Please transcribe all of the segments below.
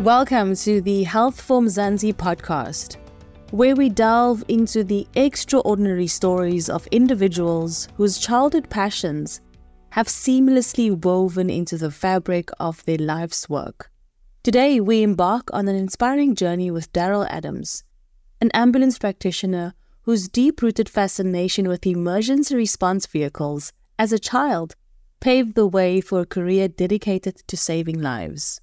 Welcome to the Health for Mzansi podcast, where we delve into the extraordinary stories of individuals whose childhood passions have seamlessly woven into the fabric of their life's work. Today, we embark on an inspiring journey with Darrel Adams, an ambulance practitioner whose deep rooted fascination with emergency response vehicles as a child paved the way for a career dedicated to saving lives.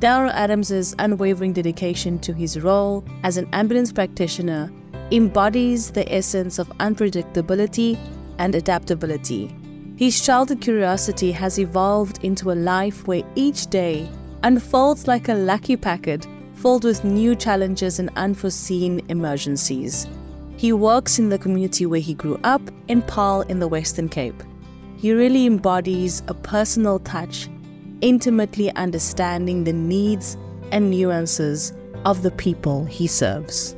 Darrel Adams's unwavering dedication to his role as an ambulance practitioner embodies the essence of unpredictability and adaptability. His childhood curiosity has evolved into a life where each day unfolds like a lucky packet filled with new challenges and unforeseen emergencies. He works in the community where he grew up in Paarl in the Western Cape. He really embodies a personal touch intimately understanding the needs and nuances of the people he serves.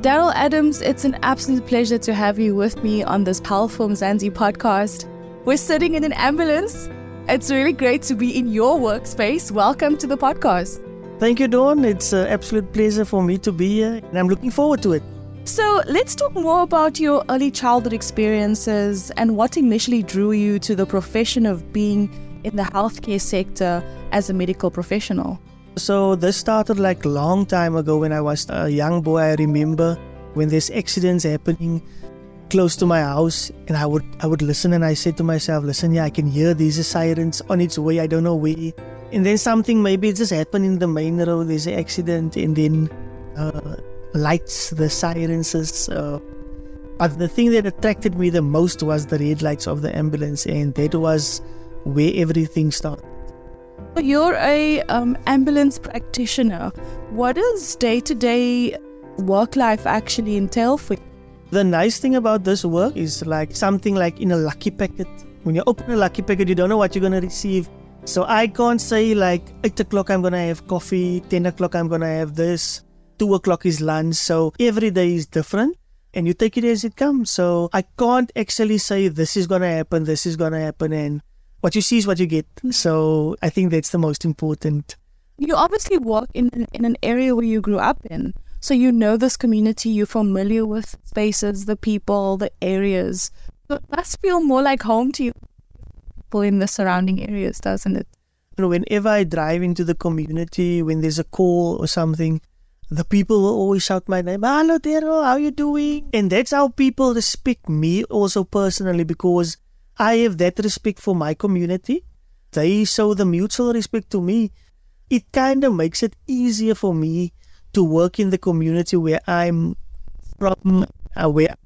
Darrel Adams, it's an absolute pleasure to have you with me on this powerful Mzansi podcast. We're sitting in an ambulance. It's really great to be in your workspace. Welcome to the podcast. Thank you, Dawn. It's an absolute pleasure for me to be here, and I'm looking forward to it. So, let's talk more about your early childhood experiences and what initially drew you to the profession of being in the healthcare sector as a medical professional. So, this started like long time ago when I was a young boy. I remember when there's accidents happening close to my house and I would I would listen and I said to myself, listen, yeah, I can hear these sirens on its way, I don't know where. And then something maybe it just happened in the main road, there's an accident and then uh, lights, the sirens. Uh, but the thing that attracted me the most was the red lights of the ambulance, and that was where everything started. You're a um, ambulance practitioner. What does day-to-day work life actually entail for you? The nice thing about this work is like something like in a lucky packet. When you open a lucky packet, you don't know what you're gonna receive. So I can't say like eight o'clock I'm gonna have coffee, ten o'clock I'm gonna have this two o'clock is lunch. So every day is different and you take it as it comes. So I can't actually say this is going to happen, this is going to happen. And what you see is what you get. So I think that's the most important. You obviously work in, in an area where you grew up in. So you know this community, you're familiar with spaces, the people, the areas. So it must feel more like home to you people in the surrounding areas, doesn't it? Whenever I drive into the community, when there's a call or something, the people will always shout my name. Hello, Darrel, how you doing? And that's how people respect me also personally because I have that respect for my community. They show the mutual respect to me. It kind of makes it easier for me to work in the community where I'm from, uh, where.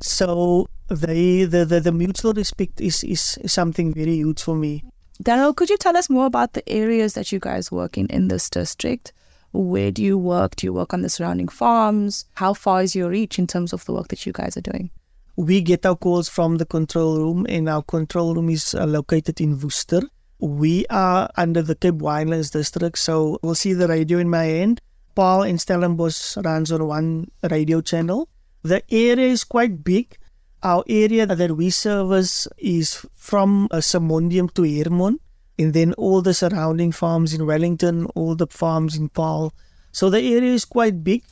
So they, the, the, the mutual respect is, is something very huge for me. Darrel, could you tell us more about the areas that you guys work in in this district? Where do you work? Do you work on the surrounding farms? How far is your reach in terms of the work that you guys are doing? We get our calls from the control room, and our control room is uh, located in Worcester. We are under the Cape Winelands district, so we'll see the radio in my hand. Paarl in Stellenbosch runs on one radio channel. The area is quite big. Our area that we service is from uh, to Hermon and then all the surrounding farms in Wellington, all the farms in Paarl. So the area is quite big.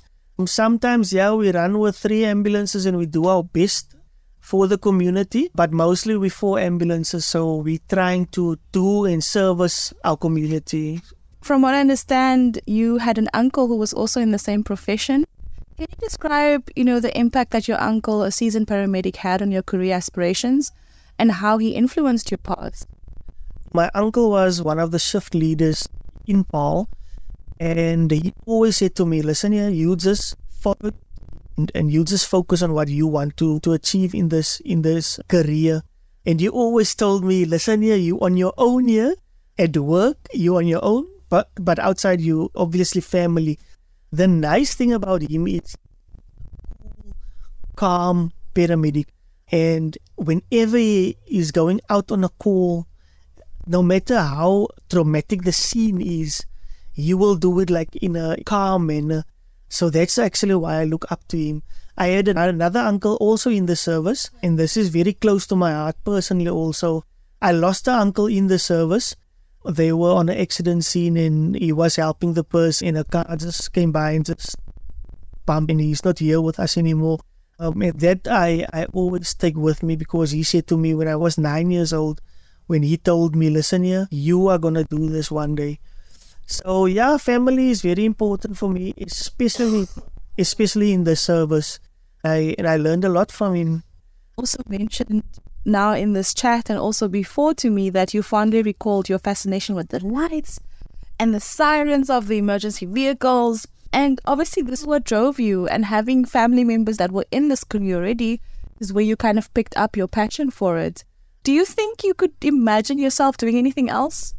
Sometimes, yeah, we run with three ambulances and we do our best for the community, but mostly we four ambulances, so we're trying to do and service our community. From what I understand, you had an uncle who was also in the same profession. Can you describe, you know, the impact that your uncle, a seasoned paramedic, had on your career aspirations and how he influenced your path? My uncle was one of the shift leaders in Paarl, and he always said to me, "Listen here, you just follow and, and you just focus on what you want to to achieve in this in this career." And he always told me, "Listen here, you on your own here at work, you on your own, but but outside you obviously family." The nice thing about him is calm paramedic, and whenever he is going out on a call no matter how traumatic the scene is, you will do it like in a calm manner. So that's actually why I look up to him. I had another uncle also in the service, and this is very close to my heart personally also. I lost an uncle in the service. They were on an accident scene and he was helping the person in a car just came by and just bumped and he's not here with us anymore. Um, that I, I always take with me because he said to me when I was nine years old, when he told me, listen here, you are going to do this one day. So yeah, family is very important for me, especially especially in the service. I and I learned a lot from him. Also mentioned now in this chat and also before to me that you fondly recalled your fascination with the lights and the sirens of the emergency vehicles. And obviously, this is what drove you. And having family members that were in this career already is where you kind of picked up your passion for it. Do you think you could imagine yourself doing anything else?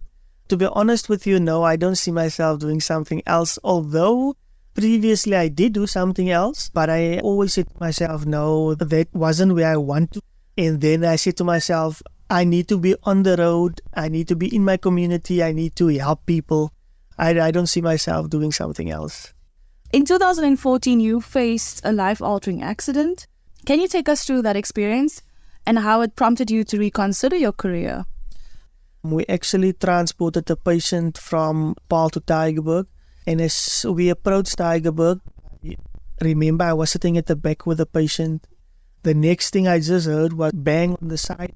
To be honest with you, no, I don't see myself doing something else. Although previously I did do something else, but I always said to myself, no, that wasn't where I want to. And then I said to myself, I need to be on the road. I need to be in my community. I need to help people. I, I don't see myself doing something else. In 2014, you faced a life altering accident. Can you take us through that experience and how it prompted you to reconsider your career? We actually transported the patient from Paarl to Tygerberg. And as we approached Tygerberg, remember I was sitting at the back with the patient. The next thing I just heard was bang on the side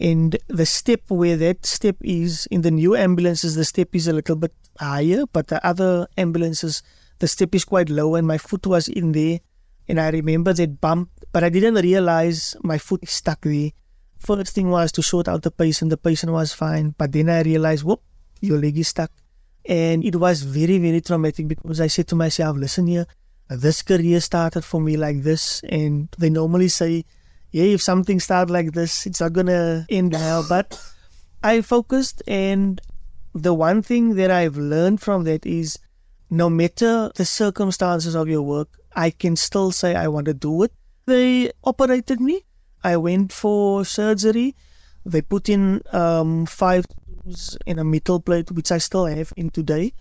and the step where that step is in the new ambulances the step is a little bit higher but the other ambulances the step is quite low and my foot was in there and i remember that bump but i didn't realize my foot stuck there. First thing was to sort out the patient. The patient was fine but then i realized whoop your leg is stuck. And it was very very traumatic because i said to myself listen here this career started for me like this. And they normally say yeah, if something starts like this, it's not gonna end well. But I focused, and the one thing that I've learned from that is no matter the circumstances of your work, I can still say I want to do it. They operated me. I went for surgery. They put in um, five tubes in a metal plate, which I still have in today.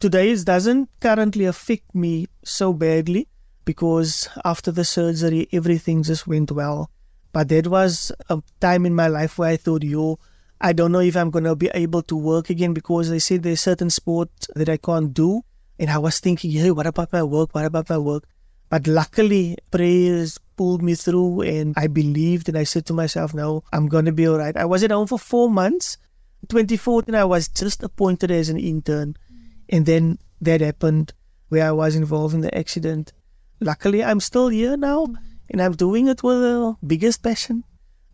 Today it doesn't currently affect me so badly because after the surgery, everything just went well. But that was a time in my life where I thought, yo, I don't know if I'm going to be able to work again because they said there's certain sport that I can't do. And I was thinking, hey, what about my work? What about my work? But luckily, prayers pulled me through and I believed and I said to myself, no, I'm going to be all right. I was at home for four months. 2014, I was just appointed as an intern. Mm. And then that happened where I was involved in the accident luckily I'm still here now and I'm doing it with the biggest passion.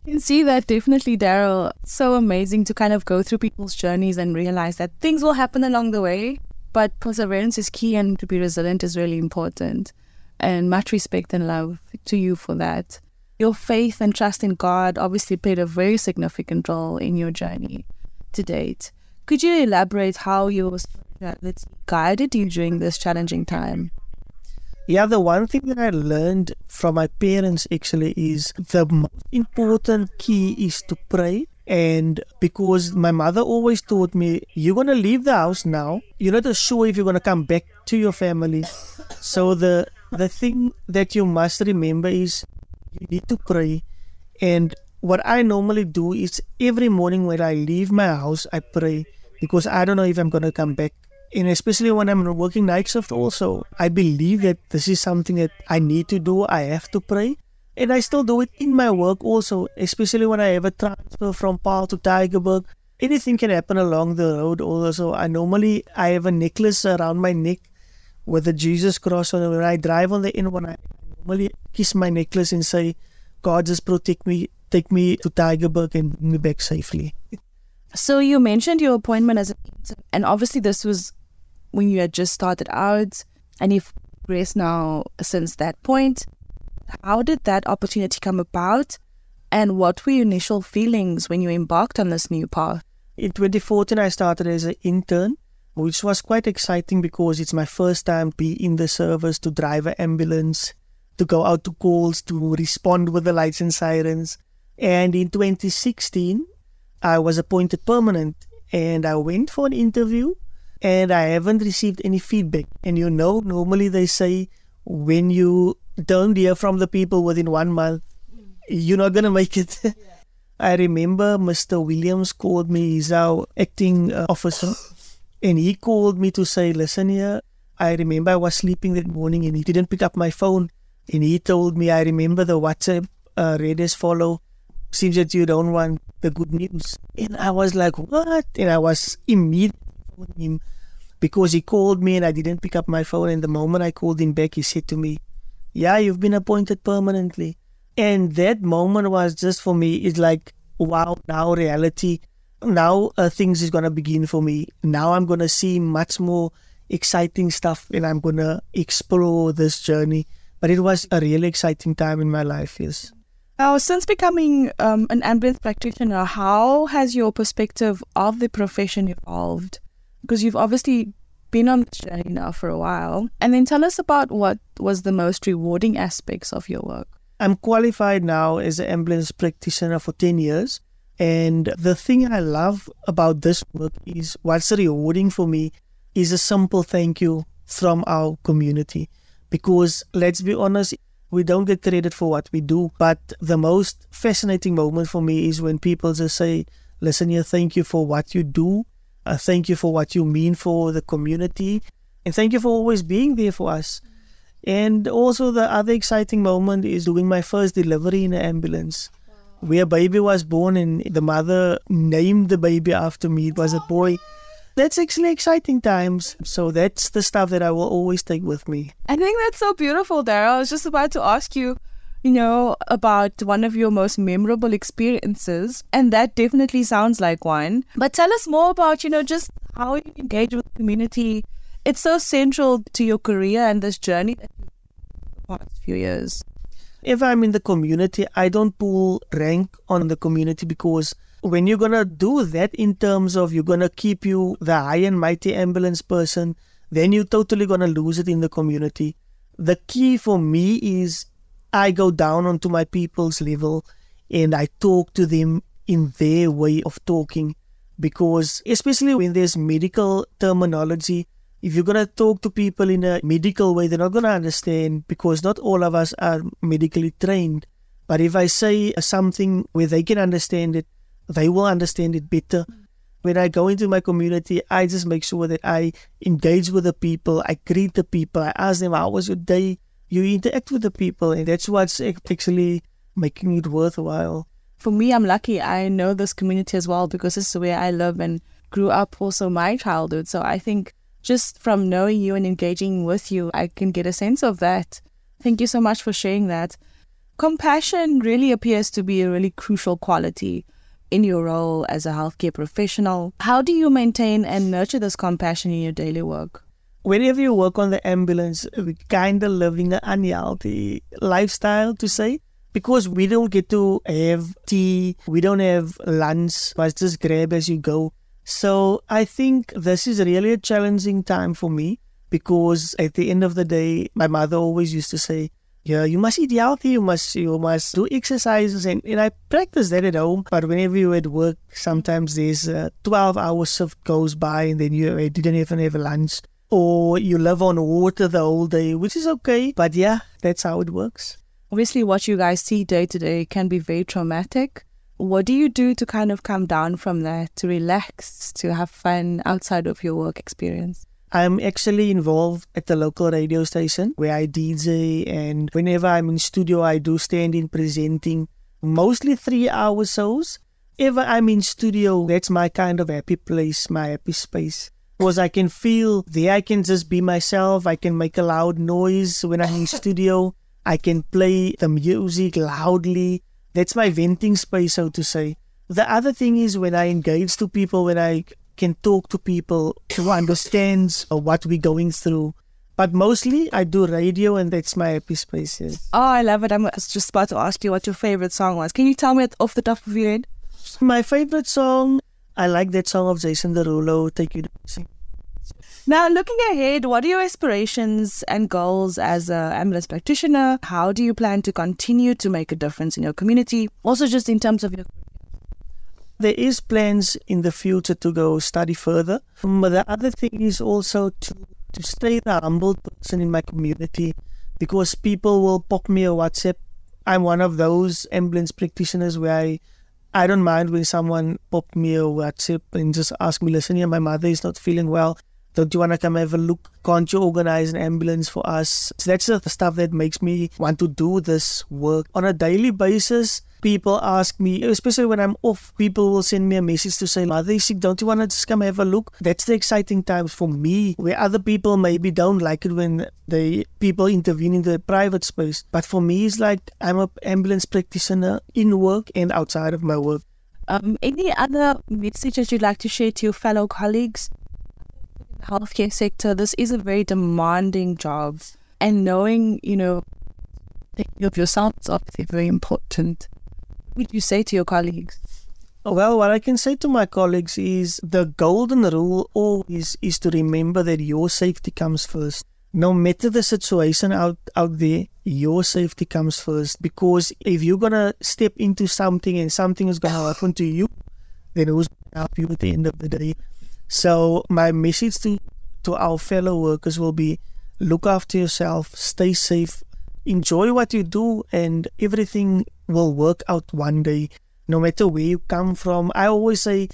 You can see that definitely, Darrel. So amazing to kind of go through people's journeys and realize that things will happen along the way, but perseverance is key and to be resilient is really important. And much respect and love to you for that. Your faith and trust in God obviously played a very significant role in your journey to date. Could you elaborate how your spirituality guided you during this challenging time? Yeah, the one thing that I learned from my parents actually is the most important key is to pray. And because my mother always taught me, you're going to leave the house now. You're not sure if you're going to come back to your family. So the the thing that you must remember is you need to pray. And what I normally do is every morning when I leave my house, I pray because I don't know if I'm going to come back and especially when I'm working night shift also, I believe that this is something that I need to do. I have to pray. And I still do it in my work also, especially when I have a transfer from Paarl to Tygerberg. Anything can happen along the road also. I normally I have a necklace around my neck with a Jesus cross on it. When I drive on the N1, I normally kiss my necklace and say, God just protect me, take me to Tygerberg and bring me back safely. So you mentioned your appointment as an intern, and obviously this was when you had just started out and you've progressed now since that point. How did that opportunity come about? And what were your initial feelings when you embarked on this new path? In 2014, I started as an intern, which was quite exciting because it's my first time be in the service to drive an ambulance, to go out to calls, to respond with the lights and sirens. And in 2016, I was appointed permanent and I went for an interview and I haven't received any feedback. And you know, normally they say when you don't hear from the people within one month, you're not going to make it. Yeah. I remember Mr. Williams called me, he's our acting uh, officer, and he called me to say, Listen here, I remember I was sleeping that morning and he didn't pick up my phone. And he told me, I remember the WhatsApp uh, read as follow. Seems that you don't want the good news. And I was like, what? And I was immediately him because he called me and I didn't pick up my phone. And the moment I called him back, he said to me, yeah, you've been appointed permanently. And that moment was just for me, it's like, wow, now reality, now uh, things is going to begin for me. Now I'm going to see much more exciting stuff and I'm going to explore this journey. But it was a really exciting time in my life, yes. Now, since becoming um, an ambulance practitioner, how has your perspective of the profession evolved? Because you've obviously been on this journey now for a while. And then tell us about what was the most rewarding aspects of your work. I'm qualified now as an ambulance practitioner for 10 years. And the thing I love about this work is what's rewarding for me is a simple thank you from our community. Because let's be honest, we don't get credit for what we do. But the most fascinating moment for me is when people just say, listen here, thank you for what you do. Uh, thank you for what you mean for the community. And thank you for always being there for us. And also, the other exciting moment is doing my first delivery in an ambulance. Where baby was born and the mother named the baby after me. It was a boy that's actually exciting times. So that's the stuff that I will always take with me. I think that's so beautiful, Darrel. I was just about to ask you, you know, about one of your most memorable experiences, and that definitely sounds like one. But tell us more about, you know, just how you engage with the community. It's so central to your career and this journey that you've the past few years. If I'm in the community, I don't pull rank on the community because when you're going to do that in terms of you're going to keep you the high and mighty ambulance person, then you're totally going to lose it in the community. The key for me is I go down onto my people's level and I talk to them in their way of talking because especially when there's medical terminology if you're going to talk to people in a medical way they're not going to understand because not all of us are medically trained but if i say something where they can understand it they will understand it better. When I go into my community, I just make sure that I engage with the people, I greet the people, I ask them, How was your day? You interact with the people, and that's what's actually making it worthwhile. For me, I'm lucky. I know this community as well because this is where I live and grew up also my childhood. So I think just from knowing you and engaging with you, I can get a sense of that. Thank you so much for sharing that. Compassion really appears to be a really crucial quality in your role as a healthcare professional. How do you maintain and nurture this compassion in your daily work? Whenever you work on the ambulance, we kind of living an unhealthy lifestyle to say because we don't get to have tea, we don't have lunch, but just grab as you go. So I think this is really a challenging time for me because at the end of the day, my mother always used to say, yeah, you must eat healthy, you must you must do exercises and, and I practice that at home. But whenever you're at work, sometimes there's a twelve hour shift goes by and then you didn't even have lunch. Or you live on water the whole day, which is okay. But yeah, that's how it works. Obviously what you guys see day to day can be very traumatic. What do you do to kind of come down from that, to relax, to have fun outside of your work experience? I'm actually involved at the local radio station where I DJ, and whenever I'm in studio, I do stand in presenting mostly three hour shows. If I'm in studio, that's my kind of happy place, my happy space. Because I can feel the I can just be myself. I can make a loud noise when I'm in studio. I can play the music loudly. That's my venting space, so to say. The other thing is when I engage to people, when I can talk to people who understands uh, what we're going through. But mostly I do radio and that's my happy space. Yes. Oh, I love it. I was just about to ask you what your favorite song was. Can you tell me off the top of your head? My favorite song, I like that song of Jason Derulo, Take You Dancing. Now, looking ahead, what are your aspirations and goals as an ambulance practitioner? How do you plan to continue to make a difference in your community? Also, just in terms of your There is plans in the future to go study further. But the other thing is also to, to stay the humble person in my community because people will pop me a WhatsApp. I'm one of those ambulance practitioners where I I don't mind when someone pop me a WhatsApp and just ask me, listen, yeah, my mother is not feeling well. Don't you want to come have a look? Can't you organize an ambulance for us? So that's the stuff that makes me want to do this work. On a daily basis, people ask me, especially when I'm off, people will send me a message to say, Mother is sick, don't you want to just come have a look? That's the exciting times for me, where other people maybe don't like it when the people intervene in the private space. But for me, it's like I'm an ambulance practitioner in work and outside of my work. Um, any other messages you'd like to share to your fellow colleagues? In the healthcare sector, this is a very demanding job. And knowing, you know, of yourself is obviously very important. Would you say to your colleagues? Well, what I can say to my colleagues is the golden rule always is to remember that your safety comes first. No matter the situation out, out there, your safety comes first. Because if you're going to step into something and something is going to happen to you, then who's going to help you at the end of the day? So my message to to our fellow workers will be look after yourself, stay safe, enjoy what you do and everything will work out one day no matter where you come from. I always say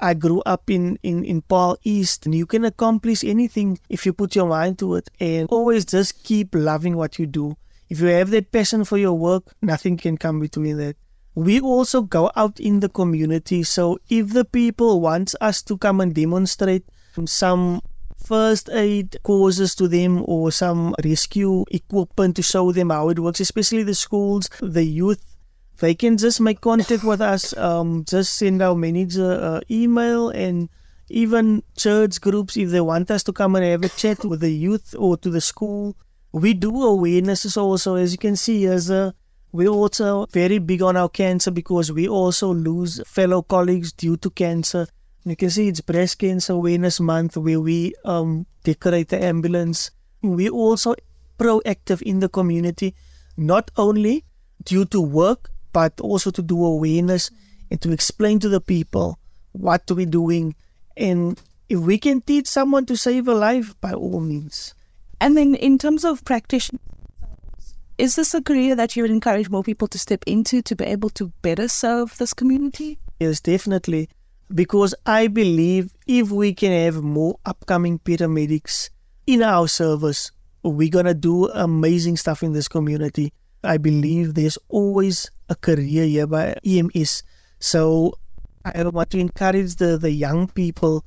I grew up in, in, in Paarl East and you can accomplish anything if you put your mind to it and always just keep loving what you do. If you have that passion for your work, nothing can come between that we also go out in the community. So if the people want us to come and demonstrate some first aid courses to them or some rescue equipment to show them how it works, especially the schools, the youth, they can just make contact with us. Um, just send our manager uh, email and even church groups if they want us to come and have a chat with the youth or to the school. We do awarenesses also, as you can see, as a we're also very big on our cancer because we also lose fellow colleagues due to cancer. You can see it's Breast Cancer Awareness Month where we um, decorate the ambulance. We're also proactive in the community, not only due to work, but also to do awareness and to explain to the people what we're doing. And if we can teach someone to save a life, by all means. And then, in terms of practitioners is this a career that you would encourage more people to step into to be able to better serve this community? Yes, definitely. Because I believe if we can have more upcoming paramedics in our service, we're going to do amazing stuff in this community. I believe there's always a career here by EMS. So I want to encourage the, the young people,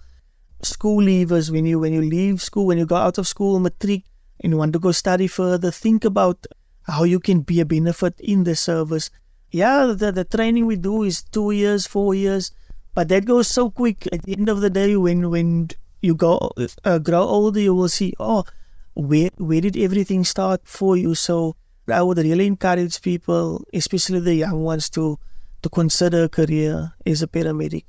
school leavers, when you when you leave school, when you go out of school, matric, and you want to go study further, think about how you can be a benefit in the service. Yeah, the, the training we do is two years, four years, but that goes so quick. At the end of the day, when when you go uh, grow older, you will see, oh, where where did everything start for you? So I would really encourage people, especially the young ones, to to consider a career as a paramedic.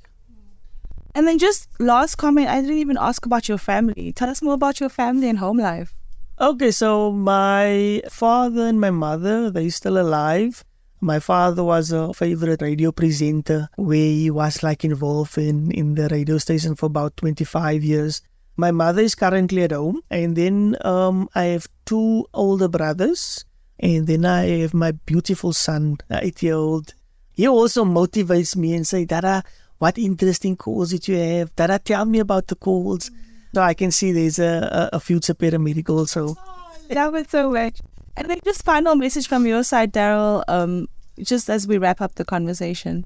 And then just last comment, I didn't even ask about your family. Tell us more about your family and home life. Okay, so my father and my mother, they're still alive. My father was a favorite radio presenter where he was like involved in, in the radio station for about 25 years. My mother is currently at home, and then um, I have two older brothers, and then I have my beautiful son, eight year old. He also motivates me and say, Dada, what interesting calls did you have? Dada, tell me about the calls. So I can see there's a, a future paramedic also. Oh, that was so much. And then just final message from your side, Darrel, um, just as we wrap up the conversation.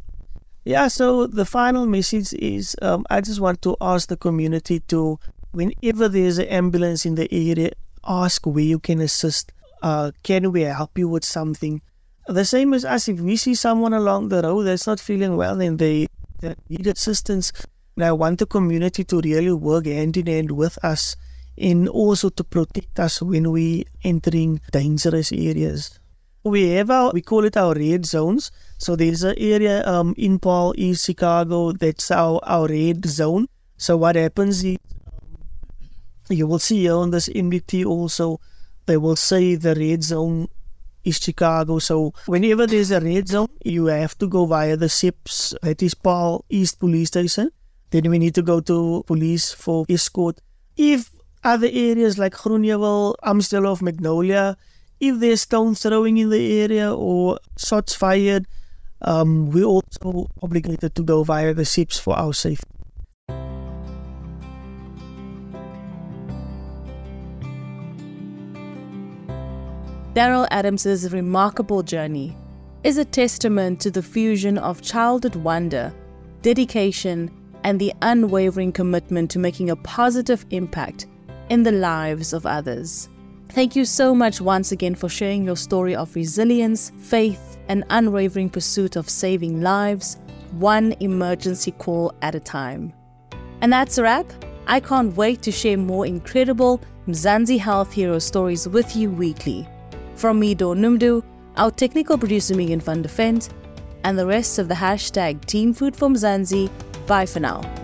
Yeah, so the final message is um, I just want to ask the community to, whenever there's an ambulance in the area, ask where you can assist. Uh, can we help you with something? The same as us, if we see someone along the road that's not feeling well and they, they need assistance, and I want the community to really work hand in hand with us and also to protect us when we entering dangerous areas. We have our, we call it our red zones. So there's an area um, in Paarl, East Chicago, that's our, our red zone. So what happens is um, you will see on this MDT also, they will say the red zone is Chicago. So whenever there's a red zone, you have to go via the SAPS, that is Paarl East Police Station. Then we need to go to police for escort. If other areas like Groenheuwel, Amstel Magnolia, if there's stone throwing in the area or shots fired, um, we're also obligated to go via the SAPS for our safety. Darrel Adams's remarkable journey is a testament to the fusion of childhood wonder, dedication, and the unwavering commitment to making a positive impact in the lives of others. Thank you so much once again for sharing your story of resilience, faith, and unwavering pursuit of saving lives, one emergency call at a time. And that's a wrap. I can't wait to share more incredible Mzansi Health Hero stories with you weekly. From me, Dawn Numdu, our technical producer Megan van de and the rest of the hashtag Team Food for Mzansi, bye for now.